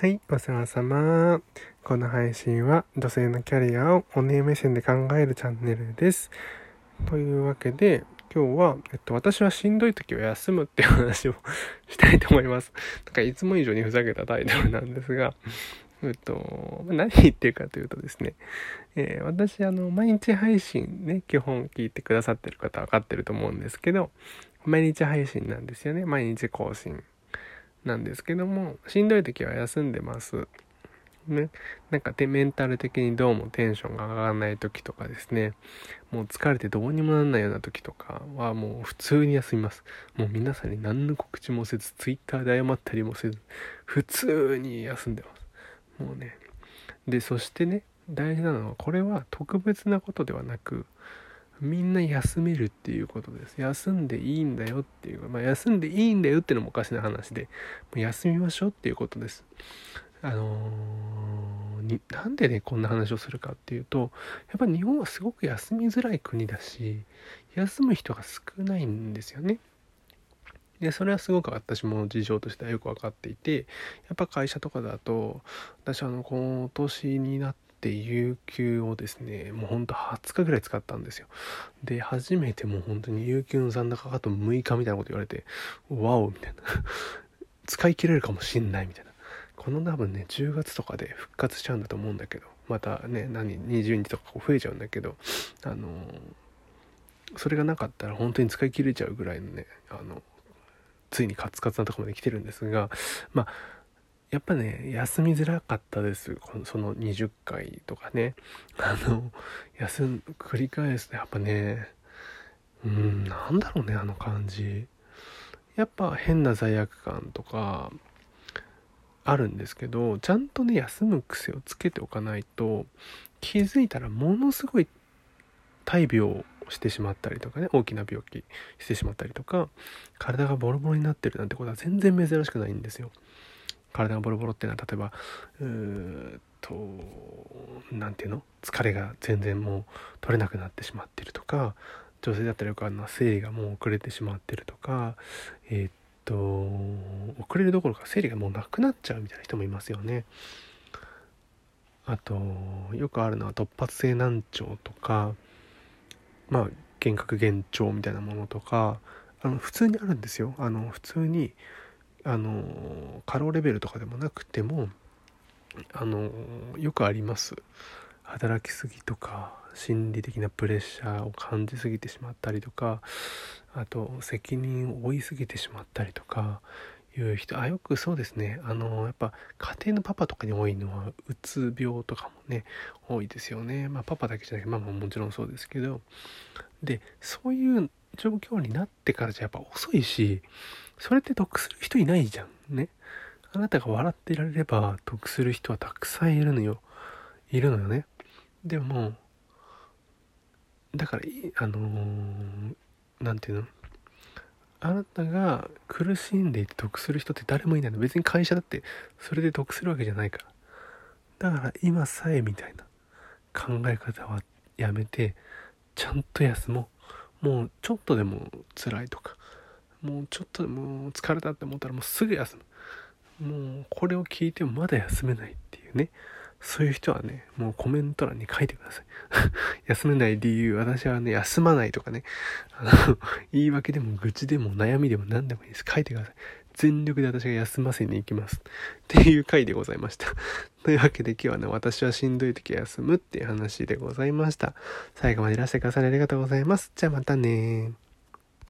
はい、お世話様。この配信は女性のキャリアをお姉目線で考えるチャンネルです。というわけで、今日は、えっと、私はしんどい時は休むっていう話をしたいと思います。なんかいつも以上にふざけたタイトルなんですが、えっと、何言ってるかというとですね、えー私、あの、毎日配信ね、基本聞いてくださってる方分かってると思うんですけど、毎日配信なんですよね。毎日更新なんですけども、しんどい時は休んでます。ね。なんかてメンタル的にどうもテンションが上がらない時とかですね、もう疲れてどうにもなんないような時とかはもう普通に休みます。もう皆さんに何の告知もせず、ツイッターで謝ったりもせず、普通に休んでます。もうね。で、そしてね、大事なのは、これは特別なことではなく、みんな休めるっていうことです。休んでいいんだよっていう、まあ、休んでいいんだよっていうのもおかしな話で、も休みましょうっていうことです。あのーになんでねこんな話をするかっていうとやっぱ日本はすごく休みづらい国だし休む人が少ないんですよね。でそれはすごく私も事情としてはよく分かっていてやっぱ会社とかだと私あの今年になって有給をですねもうほんと20日ぐらい使ったんですよ。で初めてもう本当に有給の残高あと6日みたいなこと言われてワオみたいな。使い切れるかもしんないみたいな。この多分ね10月とかで復活しちゃうんだと思うんだけどまたね何20日とか増えちゃうんだけどあのそれがなかったら本当に使い切れちゃうぐらいのねあのついにカツカツなとこまで来てるんですがまあやっぱね休みづらかったです。このその20回とかね。あの休ん繰り返すとやっぱねうんなんだろうねあの感じ。やっぱ変な罪悪感とかあるんですけどちゃんとね休む癖をつけておかないと気づいたらものすごい大病をしてしまったりとかね大きな病気してしまったりとか体がボロボロになってるなんてことは全然珍しくないんですよ。体がボロボロっていうのは例えばうーっと何ていうの？疲れが全然もう取れなくなってしまってるとか女性だったらよくあるのは生理がもう遅れてしまってるとかえーっと遅れるどころか生理がもうなくなっちゃうみたいな人もいますよね。あとよくあるのは突発性難聴とかまあ幻覚幻聴みたいなものとかあの普通にあるんですよ。あの普通にあの過労レベルとかでもなくてもあのよくあります。働きすぎとか心理的なプレッシャーを感じすぎてしまったりとかあと責任を負いすぎてしまったりとかいう人あよくそうですね。あのやっぱ家庭のパパとかに多いのはうつ病とかもね多いですよね。まあパパだけじゃなくてママももちろんそうですけど。でそういう状況になってからじゃやっぱ遅いしそれって得する人いないじゃん。ね。あなたが笑っていられれば得する人はたくさんいるのよ。いるのよね。でもだからあのーなんていうの？あなたが苦しんでいて得する人って誰もいないの。別に会社だってそれで得するわけじゃないから。だから今さえみたいな考え方はやめてちゃんと休もう。もうちょっとでも辛いとか。もうちょっとでも疲れたって思ったらもうすぐ休む。もうこれを聞いてもまだ休めないっていうね。そういう人はねもうコメント欄に書いてください。休めない理由私はね休まないとかね。あの 言い訳でも愚痴でも悩みでも何でもいいです。書いてください。全力で私が休ませに行きます。っていう回でございました。というわけで今日はね私はしんどい時は休むっていう話でございました。最後までいらしてくださりありがとうございます。じゃあまたね